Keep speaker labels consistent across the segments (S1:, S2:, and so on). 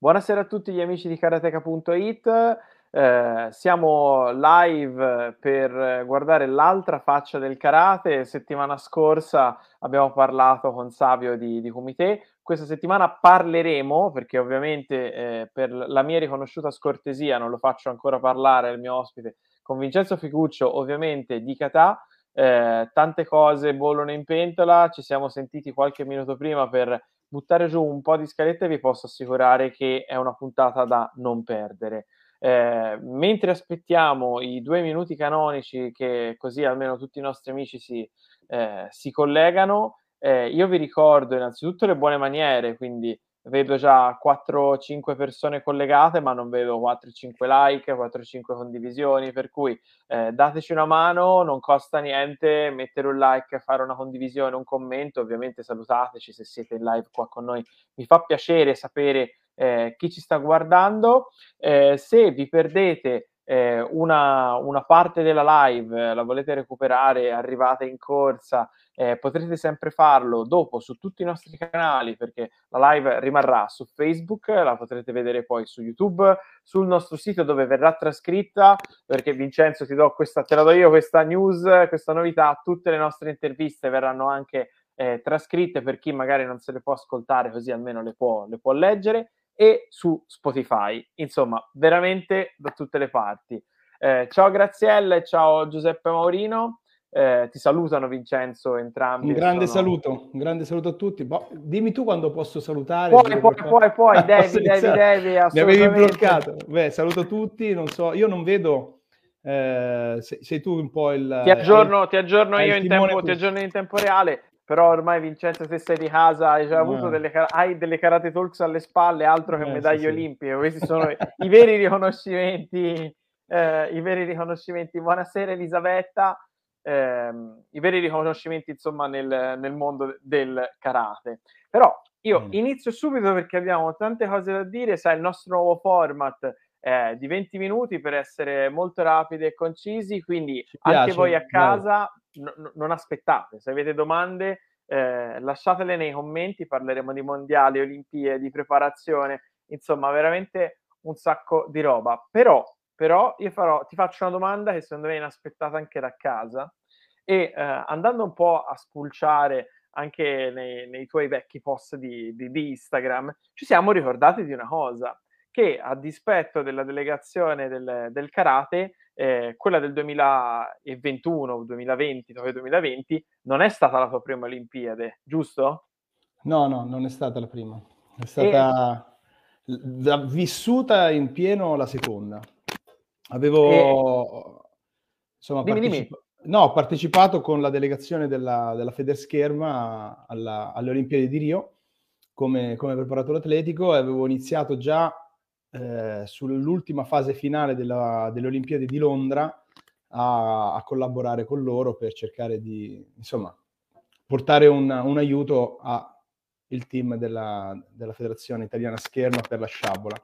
S1: Buonasera a tutti gli amici di karateka.it. Eh, siamo live per guardare l'altra faccia del karate. Settimana scorsa abbiamo parlato con Savio di, di Kumite. Questa settimana parleremo, perché ovviamente eh, per la mia riconosciuta scortesia non lo faccio ancora parlare al mio ospite, con Vincenzo Ficuccio, ovviamente di kata. Eh, tante cose bollono in pentola. Ci siamo sentiti qualche minuto prima per buttare giù un po' di scalette vi posso assicurare che è una puntata da non perdere. Eh, mentre aspettiamo i due minuti canonici che così almeno tutti i nostri amici si, eh, si collegano, eh, io vi ricordo innanzitutto le buone maniere, quindi vedo già 4-5 persone collegate, ma non vedo 4-5 like, 4-5 condivisioni, per cui eh, dateci una mano, non costa niente mettere un like, fare una condivisione, un commento, ovviamente salutateci se siete in live qua con noi, mi fa piacere sapere eh, chi ci sta guardando, eh, se vi perdete eh, una, una, parte della live, la volete recuperare, arrivate in corsa, eh, potrete sempre farlo dopo su tutti i nostri canali perché la live rimarrà su Facebook, la potrete vedere poi su YouTube, sul nostro sito dove verrà trascritta, perché Vincenzo ti do questa, te la do io questa news, questa novità, tutte le nostre interviste verranno anche eh, trascritte per chi magari non se le può ascoltare, così almeno le può, le può leggere e su Spotify. Insomma, veramente da tutte le parti. Eh, ciao Graziella ciao Giuseppe Maurino. Eh, ti salutano Vincenzo entrambi.
S2: Un grande sono... saluto, un grande saluto a tutti. Boh, dimmi tu quando posso salutare.
S1: Puoi, puoi, puoi, puoi, devi, devi, devi,
S2: Mi avevi bloccato. Beh, saluto tutti, non so, io non vedo... Eh, sei, sei, tu un po' il...
S1: Ti aggiorno, il, ti aggiorno io in tempo, ti aggiorno in tempo reale però ormai Vincenzo se sei di casa hai già avuto delle, hai delle karate talks alle spalle altro che eh, medaglie sì, olimpiche. Sì. questi sono i veri riconoscimenti eh, i veri riconoscimenti. Buonasera Elisabetta. Eh, i veri riconoscimenti insomma nel, nel, mondo del karate. Però io mm. inizio subito perché abbiamo tante cose da dire. Sai il nostro nuovo format è di 20 minuti per essere molto rapidi e concisi quindi anche voi a casa no, non aspettate, se avete domande eh, lasciatele nei commenti, parleremo di mondiali, olimpiadi, di preparazione, insomma veramente un sacco di roba. Però, però io farò, ti faccio una domanda che secondo me è inaspettata anche da casa e eh, andando un po' a spulciare anche nei, nei tuoi vecchi post di, di, di Instagram, ci siamo ricordati di una cosa, che a dispetto della delegazione del, del karate, eh, quella del 2021, 2020, 2020, non è stata la tua prima Olimpiade, giusto?
S2: No, no, non è stata la prima. È stata e... vissuta in pieno la seconda. Avevo... E... Insomma, dimmi, partecipa... dimmi. No, ho partecipato con la delegazione della, della Federscherma alla, alle Olimpiadi di Rio come, come preparatore atletico e avevo iniziato già eh, sull'ultima fase finale della, delle Olimpiadi di Londra a, a, collaborare con loro per cercare di insomma, portare un, un aiuto al team della, della, Federazione Italiana Scherma per la sciabola.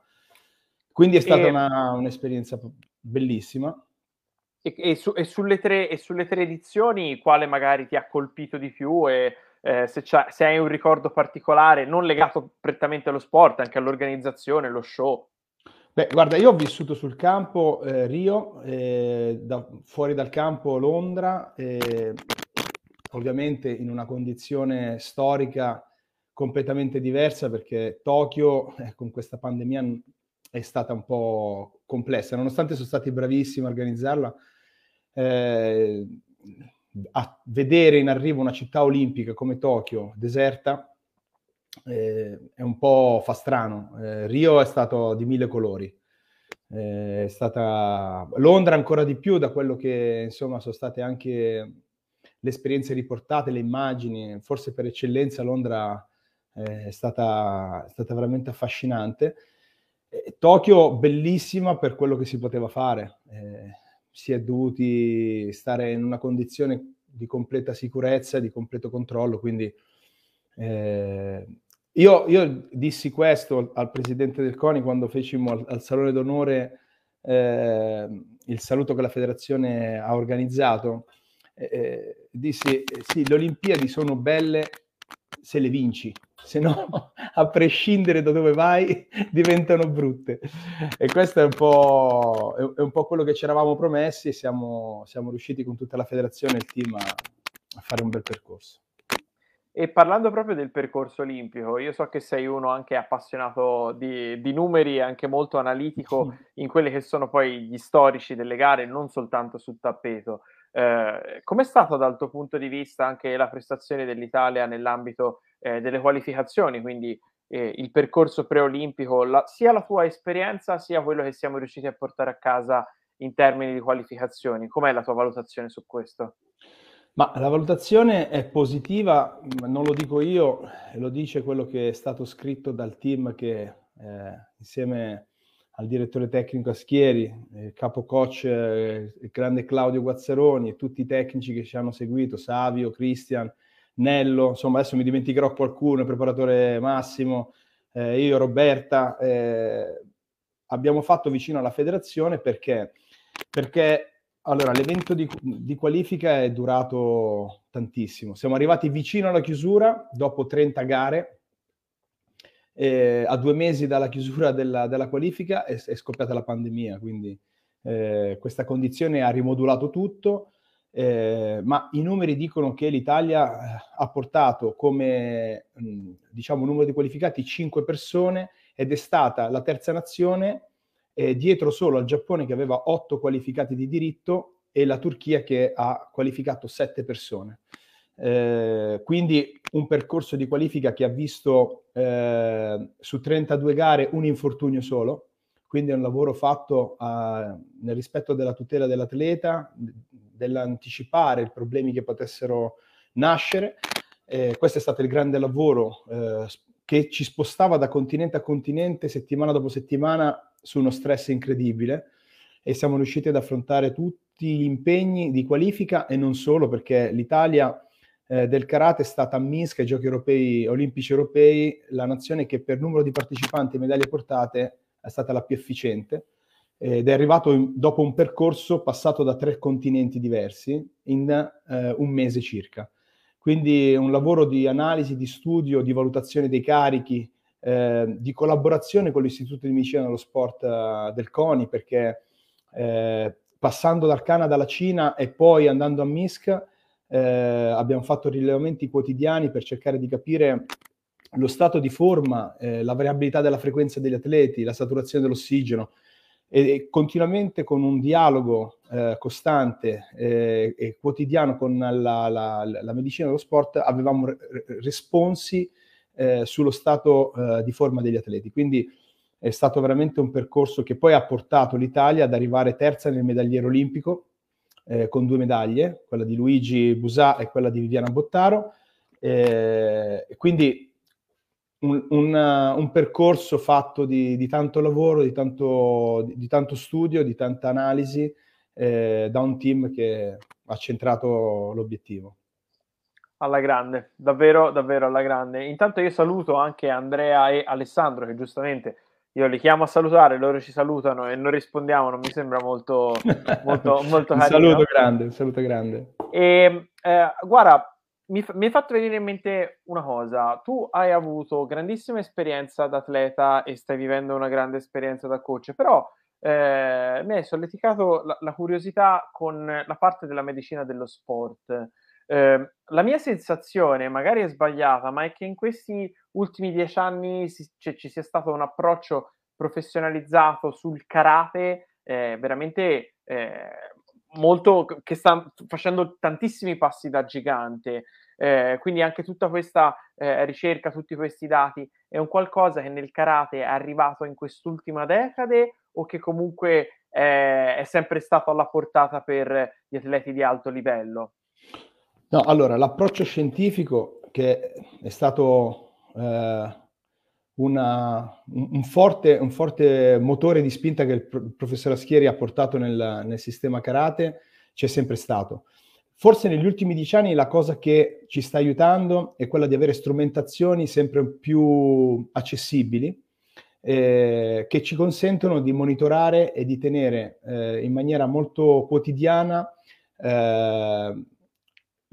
S2: Quindi è stata e, una, un'esperienza bellissima.
S1: E, e, su, sulle tre, e sulle tre edizioni, quale magari ti ha colpito di più e eh, se, se, hai un ricordo particolare, non legato prettamente allo sport, anche all'organizzazione, allo show.
S2: Beh, guarda, io ho vissuto sul campo eh, Rio, eh, da, fuori dal campo Londra, eh, ovviamente in una condizione storica completamente diversa perché Tokyo eh, con questa pandemia è stata un po' complessa, nonostante sono stati bravissimi a organizzarla. Eh, a vedere in arrivo una città olimpica come Tokyo deserta eh, è un po' fa strano. Eh, Rio è stato di mille colori. Eh, è stata Londra ancora di più da quello che insomma sono state anche le esperienze riportate, le immagini. Forse per eccellenza Londra eh, è stata, è stata veramente affascinante. Tokyo bellissima per quello che si poteva fare. Eh, si è dovuti stare in una condizione di completa sicurezza, di completo controllo, quindi eh, io, io, dissi questo al presidente del CONI quando fecimo al, al Salone d'Onore eh, il saluto che la federazione ha organizzato. Eh, dissi, sì, le Olimpiadi sono belle se le vinci, se no, a prescindere da dove vai, diventano brutte. E questo è un po', è un po quello che ci eravamo promessi e siamo, siamo, riusciti con tutta la federazione e il team a, a fare un bel percorso.
S1: E parlando proprio del percorso olimpico, io so che sei uno anche appassionato di, di numeri e anche molto analitico in quelli che sono poi gli storici delle gare, non soltanto sul tappeto. Eh, com'è stata dal tuo punto di vista anche la prestazione dell'Italia nell'ambito eh, delle qualificazioni, quindi eh, il percorso preolimpico, la, sia la tua esperienza sia quello che siamo riusciti a portare a casa in termini di qualificazioni? Com'è la tua valutazione su questo?
S2: Ma la valutazione è positiva, non lo dico io, lo dice quello che è stato scritto dal team che eh, insieme al direttore tecnico Aschieri, il capo coach, eh, il grande Claudio Guazzaroni e tutti i tecnici che ci hanno seguito, Savio, Cristian, Nello, insomma adesso mi dimenticherò qualcuno, il preparatore Massimo, eh, io, Roberta, eh, abbiamo fatto vicino alla federazione perché, perché allora, l'evento di, di, qualifica è durato tantissimo. Siamo arrivati vicino alla chiusura dopo 30 gare. Eh, a due mesi dalla chiusura della, della qualifica è, è, scoppiata la pandemia, quindi eh, questa condizione ha rimodulato tutto. Eh, ma i numeri dicono che l'Italia eh, ha portato come diciamo numero di qualificati 5 persone ed è stata la terza nazione eh, dietro solo al Giappone che aveva otto qualificati di diritto e la Turchia che ha qualificato sette persone. Eh, quindi un percorso di qualifica che ha visto eh, su 32 gare un infortunio solo, quindi è un lavoro fatto a, nel rispetto della tutela dell'atleta, dell'anticipare i problemi che potessero nascere. Eh, questo è stato il grande lavoro eh, che ci spostava da continente a continente settimana dopo settimana su uno stress incredibile e siamo riusciti ad affrontare tutti gli impegni di qualifica e non solo perché l'Italia eh, del karate è stata a Minsk ai giochi europei, olimpici europei la nazione che per numero di partecipanti e medaglie portate è stata la più efficiente ed è arrivato in, dopo un percorso passato da tre continenti diversi in eh, un mese circa. Quindi un lavoro di analisi, di studio, di valutazione dei carichi, eh, di collaborazione con l'Istituto di Medicina dello Sport eh, del CONI, perché eh, passando dal Canada alla Cina e poi andando a Minsk, eh, abbiamo fatto rilevamenti quotidiani per cercare di capire lo stato di forma, eh, la variabilità della frequenza degli atleti, la saturazione dell'ossigeno, e, continuamente con un dialogo eh, costante e quotidiano con la, la, la, medicina dello sport avevamo re- responsi eh, sullo stato eh, di forma degli atleti. Quindi è stato veramente un percorso che poi ha portato l'Italia ad arrivare terza nel medagliere olimpico eh, con due medaglie, quella di Luigi Busà e quella di Viviana Bottaro. Eh, quindi un, un, un, percorso fatto di, di tanto lavoro, di tanto, di, di tanto, studio, di tanta analisi eh, da un team che ha centrato l'obiettivo.
S1: Alla grande, davvero, davvero alla grande. Intanto io saluto anche Andrea e Alessandro che giustamente io li chiamo a salutare, loro ci salutano e non rispondiamo, non mi sembra molto, molto, molto
S2: un carino. saluto grande, un saluto grande.
S1: E, eh, guarda, mi, mi è fatto venire in mente una cosa. Tu hai avuto grandissima esperienza da atleta e stai vivendo una grande esperienza da coach, però eh, mi hai solleticato la, la, curiosità con la parte della medicina dello sport. Eh, la mia sensazione, magari è sbagliata, ma è che in questi ultimi dieci anni si, cioè, ci sia stato un approccio professionalizzato sul karate eh, veramente eh, molto che sta facendo tantissimi passi da gigante. Eh, quindi anche tutta questa eh, ricerca, tutti questi dati, è un qualcosa che nel karate è arrivato in quest'ultima decade o che comunque eh, è sempre stato alla portata per gli atleti di alto livello?
S2: No, allora l'approccio scientifico che è stato eh, una, un, forte, un, forte, motore di spinta che il, professor Aschieri ha portato nel, nel sistema karate c'è sempre stato. Forse negli ultimi dieci anni la cosa che ci sta aiutando è quella di avere strumentazioni sempre più accessibili eh, che ci consentono di monitorare e di tenere eh, in maniera molto quotidiana eh,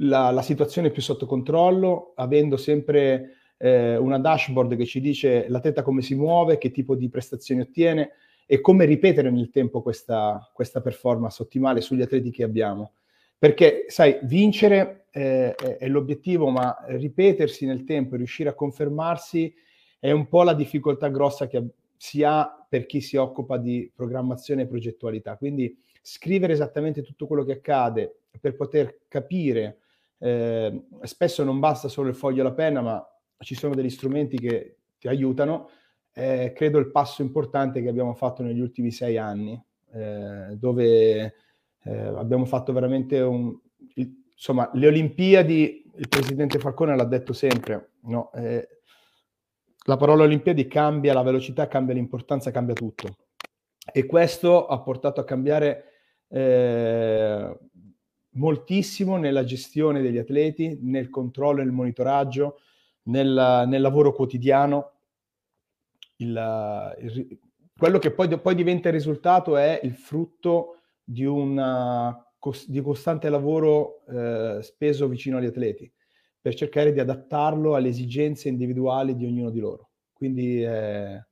S2: la, la, situazione più sotto controllo, avendo sempre eh, una dashboard che ci dice l'atleta come si muove, che tipo di prestazioni ottiene e come ripetere nel tempo questa, questa performance ottimale sugli atleti che abbiamo. Perché, sai, vincere eh, è l'obiettivo, ma ripetersi nel tempo e riuscire a confermarsi è un po' la difficoltà grossa che si ha per chi si occupa di programmazione e progettualità. Quindi scrivere esattamente tutto quello che accade per poter capire, eh, spesso non basta solo il foglio e la penna, ma ci sono degli strumenti che ti aiutano, è credo il passo importante che abbiamo fatto negli ultimi sei anni, eh, dove eh, abbiamo fatto veramente un... Il, insomma, le Olimpiadi, il presidente Falcone l'ha detto sempre, no? Eh, la parola Olimpiadi cambia la velocità, cambia l'importanza, cambia tutto. E questo ha portato a cambiare eh, moltissimo nella gestione degli atleti, nel controllo e nel monitoraggio, nel, nel lavoro quotidiano. Il, il, quello che poi, poi, diventa il risultato è il frutto di un di costante lavoro eh, speso vicino agli atleti per cercare di adattarlo alle esigenze individuali di ognuno di loro. Quindi eh,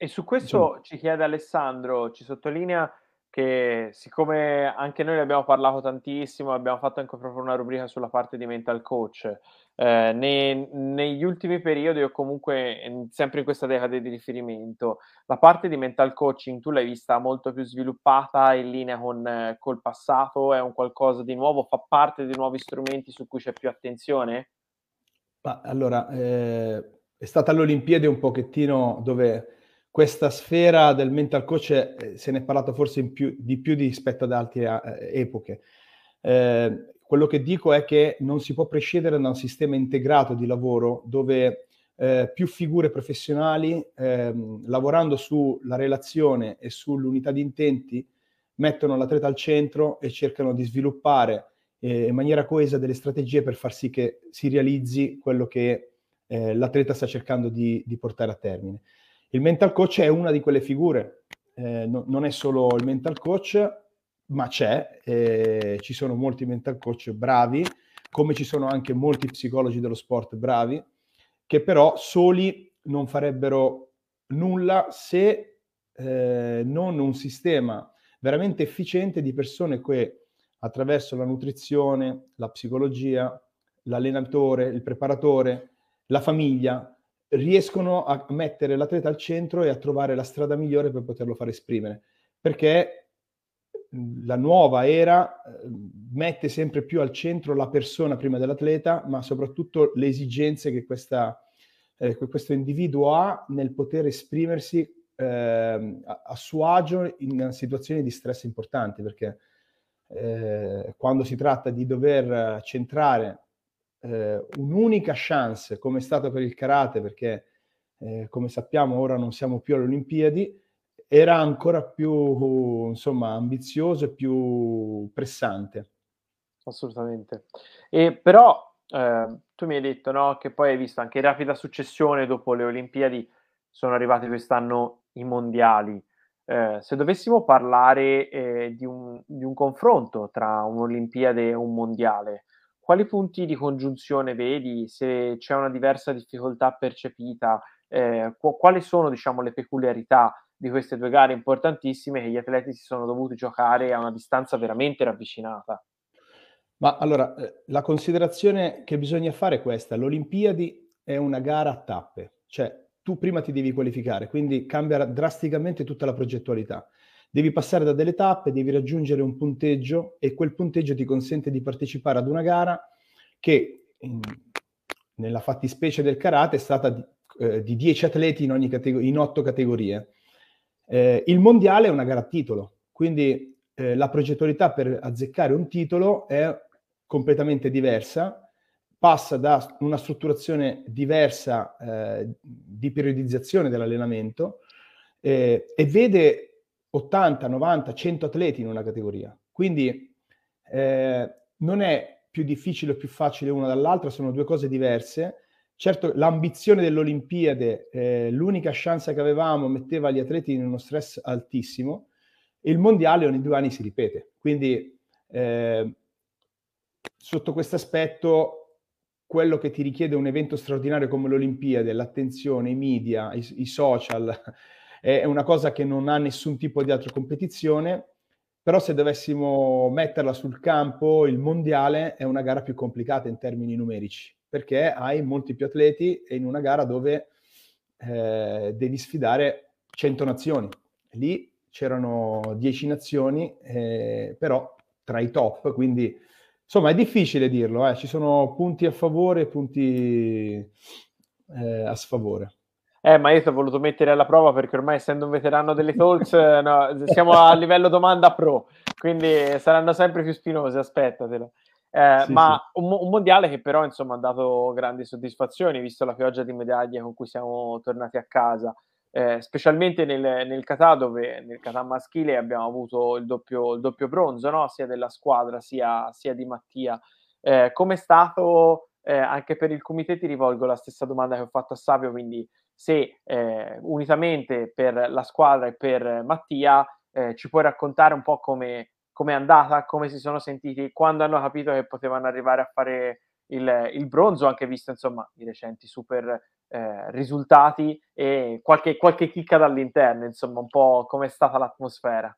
S1: e su questo Insomma. ci chiede Alessandro, ci sottolinea che siccome anche noi ne abbiamo parlato tantissimo, abbiamo fatto anche proprio una rubrica sulla parte di mental coach, eh, nei, negli ultimi periodi o comunque in, sempre in questa decade di riferimento, la parte di mental coaching tu l'hai vista molto più sviluppata in linea con eh, col passato, è un qualcosa di nuovo, fa parte di nuovi strumenti su cui c'è più attenzione?
S2: Allora, eh, è stata l'Olimpiade un pochettino dove questa sfera del mental coach eh, se ne è parlato forse più, di più rispetto ad altre eh, epoche. Eh, quello che dico è che non si può prescindere da un sistema integrato di lavoro dove eh, più figure professionali, ehm, lavorando sulla relazione e sull'unità di intenti, mettono l'atleta al centro e cercano di sviluppare eh, in maniera coesa delle strategie per far sì che si realizzi quello che eh, l'atleta sta cercando di, di portare a termine. Il mental coach è una di quelle figure, eh, no, non è solo il mental coach, ma c'è, eh, ci sono molti mental coach bravi, come ci sono anche molti psicologi dello sport bravi, che però soli non farebbero nulla se eh, non un sistema veramente efficiente di persone che attraverso la nutrizione, la psicologia, l'allenatore, il preparatore, la famiglia, riescono a mettere l'atleta al centro e a trovare la strada migliore per poterlo far esprimere. Perché la nuova era mette sempre più al centro la persona prima dell'atleta, ma soprattutto le esigenze che, questa, eh, questo individuo ha nel poter esprimersi eh, a, a, suo agio in situazioni di stress importanti, perché eh, quando si tratta di dover centrare eh, un'unica chance, come è stato per il karate, perché eh, come sappiamo ora non siamo più alle Olimpiadi, era ancora più insomma, ambizioso e più pressante.
S1: Assolutamente. E però eh, tu mi hai detto no, che poi hai visto anche in rapida successione dopo le Olimpiadi sono arrivati quest'anno i mondiali. Eh, se dovessimo parlare eh, di, un, di, un, confronto tra un'Olimpiade e un mondiale, quali punti di congiunzione vedi? Se c'è una diversa difficoltà percepita, eh, qu- quali sono diciamo, le peculiarità di queste due gare importantissime che gli atleti si sono dovuti giocare a una distanza veramente ravvicinata?
S2: Ma allora, eh, la considerazione che bisogna fare è questa: l'Olimpiadi è una gara a tappe, cioè tu prima ti devi qualificare, quindi cambia drasticamente tutta la progettualità. Devi passare da delle tappe, devi raggiungere un punteggio e quel punteggio ti consente di partecipare ad una gara che in, nella fattispecie del karate è stata di, eh, di 10 atleti in, ogni categ- in 8 categorie. Eh, il mondiale è una gara a titolo, quindi eh, la progettualità per azzeccare un titolo è completamente diversa, passa da una strutturazione diversa eh, di periodizzazione dell'allenamento eh, e vede 80, 90, 100 atleti in una categoria. Quindi eh, non è più difficile o più facile una dall'altra, sono due cose diverse. Certo, l'ambizione dell'Olimpiade, eh, l'unica chance che avevamo, metteva gli atleti in uno stress altissimo. Il mondiale ogni due anni si ripete. Quindi, eh, sotto questo aspetto, quello che ti richiede un evento straordinario come l'Olimpiade, l'attenzione, i media, i, i social, è una cosa che non ha nessun tipo di altra competizione, però se dovessimo metterla sul campo, il mondiale è una gara più complicata in termini numerici, perché hai molti più atleti e in una gara dove eh, devi sfidare 100 nazioni. Lì c'erano 10 nazioni, eh, però tra i top, quindi Insomma, è difficile dirlo, eh. ci sono punti a favore e punti eh, a sfavore.
S1: Eh, ma io ti ho voluto mettere alla prova perché ormai essendo un veterano delle talks eh, no, siamo a livello domanda pro, quindi saranno sempre più spinose, aspettatelo. Eh, sì, ma sì. Un, un, mondiale che però insomma ha dato grandi soddisfazioni, visto la pioggia di medaglie con cui siamo tornati a casa eh, specialmente nel, nel Qatar dove nel Qatar maschile abbiamo avuto il doppio, il doppio bronzo no? sia della squadra sia, sia di Mattia eh, come è stato eh, anche per il comité ti rivolgo la stessa domanda che ho fatto a Savio quindi se eh, unitamente per la squadra e per Mattia eh, ci puoi raccontare un po' come è andata, come si sono sentiti quando hanno capito che potevano arrivare a fare il, il bronzo, anche visto insomma i recenti super eh, risultati e qualche, qualche chicca dall'interno, insomma un po' come è stata l'atmosfera.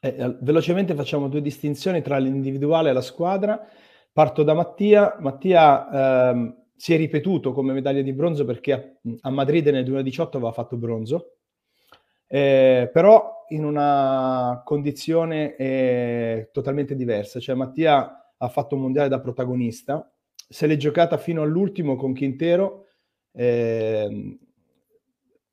S2: Eh, velocemente facciamo due distinzioni tra l'individuale e la squadra. Parto da Mattia. Mattia ehm, si è ripetuto come medaglia di bronzo perché a, a Madrid nel 2018 aveva fatto bronzo, eh, però in una condizione eh, totalmente diversa. Cioè Mattia ha fatto un mondiale da protagonista, se l'è giocata fino all'ultimo con Quintero, eh,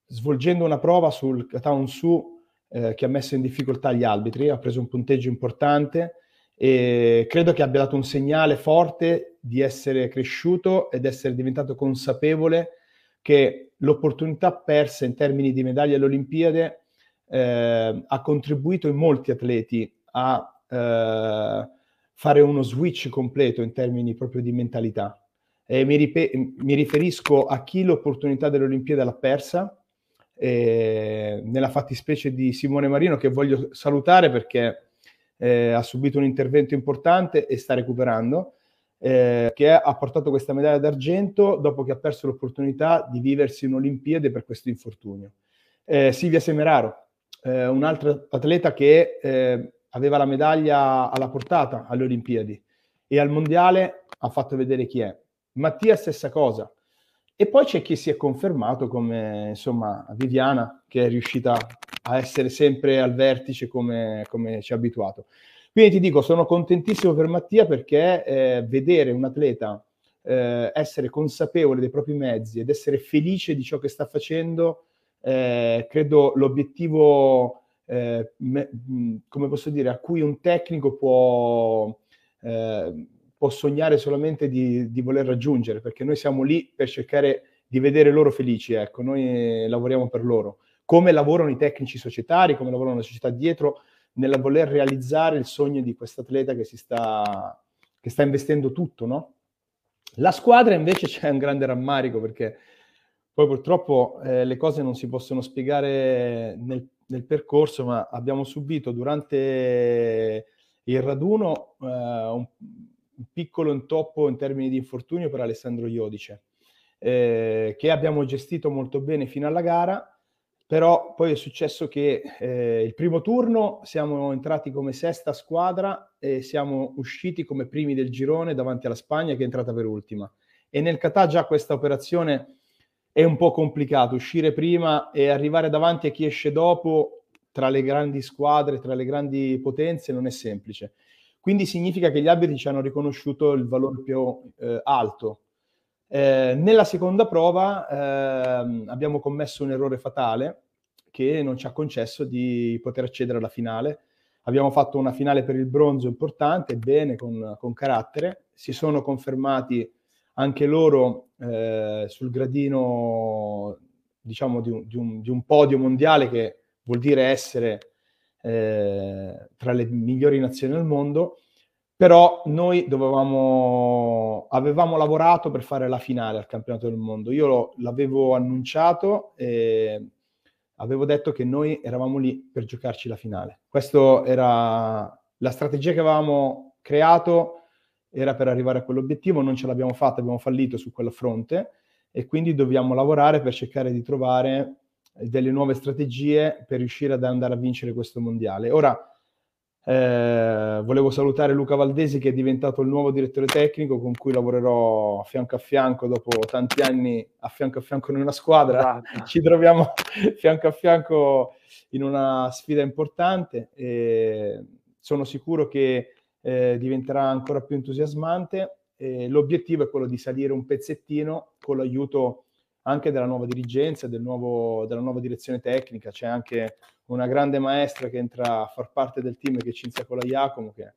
S2: svolgendo una prova sul Town Su eh, che ha messo in difficoltà gli arbitri, ha preso un punteggio importante e credo che abbia dato un segnale forte di essere cresciuto ed essere diventato consapevole che l'opportunità persa in termini di medaglie alle Olimpiadi eh, ha contribuito in molti atleti a eh, fare uno switch completo in termini proprio di mentalità. Mi, rip- mi, riferisco a chi l'opportunità delle Olimpiadi l'ha persa, eh, nella fattispecie di Simone Marino, che voglio salutare perché eh, ha subito un intervento importante e sta recuperando, eh, che ha portato questa medaglia d'argento dopo che ha perso l'opportunità di viversi un'Olimpiade per questo infortunio. Eh, Silvia Semeraro, eh, un'altra atleta che aveva la medaglia alla portata alle Olimpiadi e al Mondiale ha fatto vedere chi è. Mattia stessa cosa. E poi c'è chi si è confermato come, insomma, Viviana, che è riuscita a essere sempre al vertice come, come ci ha abituato. Quindi ti dico, sono contentissimo per Mattia perché eh, vedere un atleta eh, essere consapevole dei propri mezzi ed essere felice di ciò che sta facendo, eh, credo l'obiettivo eh, me, come posso dire, a cui un tecnico può, eh, può sognare solamente di, di, voler raggiungere, perché noi siamo lì per cercare di vedere loro felici, ecco, noi lavoriamo per loro. Come lavorano i tecnici societari, come lavorano le società dietro, nel voler realizzare il sogno di quest'atleta che si sta, che sta investendo tutto, no? La squadra invece c'è un grande rammarico perché poi purtroppo eh, le cose non si possono spiegare nel nel percorso, ma abbiamo subito durante il raduno eh, un, un, piccolo intoppo in termini di infortunio per Alessandro Iodice, eh, che abbiamo gestito molto bene fino alla gara, però poi è successo che eh, il primo turno siamo entrati come sesta squadra e siamo usciti come primi del girone davanti alla Spagna che è entrata per ultima. E nel Qatar già questa operazione è un po' complicato uscire prima e arrivare davanti a chi esce dopo tra le grandi squadre, tra le grandi potenze, non è semplice. Quindi significa che gli arbitri ci hanno riconosciuto il valore più eh, alto. Eh, nella seconda prova eh, abbiamo commesso un errore fatale che non ci ha concesso di poter accedere alla finale. Abbiamo fatto una finale per il bronzo importante, bene, con, con carattere. Si sono confermati anche loro eh, sul gradino, diciamo, di un, di, un, di un, podio mondiale che vuol dire essere eh, tra le migliori nazioni al mondo, però noi dovevamo, avevamo lavorato per fare la finale al campionato del mondo. Io lo, l'avevo annunciato e avevo detto che noi eravamo lì per giocarci la finale. Questa era la strategia che avevamo creato era per arrivare a quell'obiettivo, non ce l'abbiamo fatta, abbiamo fallito su quel fronte e quindi dobbiamo lavorare per cercare di trovare delle nuove strategie per riuscire ad andare a vincere questo mondiale. Ora, eh, volevo salutare Luca Valdesi che è diventato il nuovo direttore tecnico con cui lavorerò fianco a fianco dopo tanti anni a fianco a fianco in una squadra. Esatto. Ci troviamo fianco a fianco in una sfida importante e sono sicuro che eh, diventerà ancora più entusiasmante. E l'obiettivo è quello di salire un pezzettino con l'aiuto anche della nuova dirigenza, del nuovo, della nuova direzione tecnica. C'è anche una grande maestra che entra a far parte del team che Cinzia Cola Iacomo, che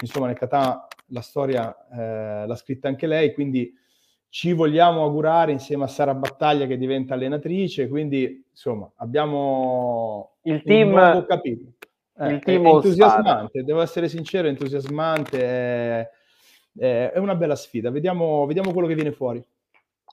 S2: insomma nel Catà la storia eh, l'ha scritta anche lei, quindi ci vogliamo augurare insieme a Sara Battaglia che diventa allenatrice, quindi insomma abbiamo
S1: il team, un nuovo capitolo.
S2: Eh, il team è entusiasmante, devo essere sincero, entusiasmante, è, è, una bella sfida, vediamo, vediamo quello che viene fuori.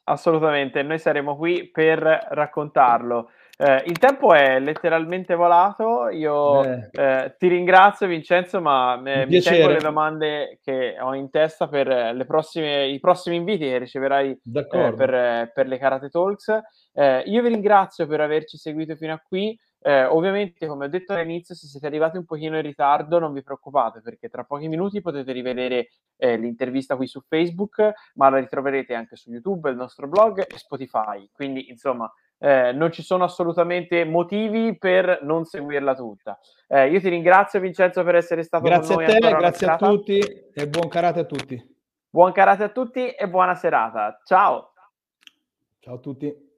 S1: Assolutamente, noi saremo qui per raccontarlo. Eh, il tempo è letteralmente volato. Io eh. Eh, ti ringrazio, Vincenzo, ma eh, mi tengo le domande che ho in testa per prossime, i prossimi inviti che riceverai eh, per, per, le Karate Talks. Eh, io vi ringrazio per averci seguito fino a qui. Eh, ovviamente, come ho detto all'inizio, se siete arrivati un pochino in ritardo, non vi preoccupate perché tra pochi minuti potete rivedere eh, l'intervista qui su Facebook, ma la ritroverete anche su YouTube, il nostro blog e Spotify. Quindi, insomma, eh, non ci sono assolutamente motivi per non seguirla tutta. Eh, io ti ringrazio, Vincenzo, per essere stato
S2: grazie
S1: con
S2: noi. Grazie a te, grazie a tutti e buon karate a tutti.
S1: Buon karate a tutti e buona serata. Ciao.
S2: Ciao a tutti.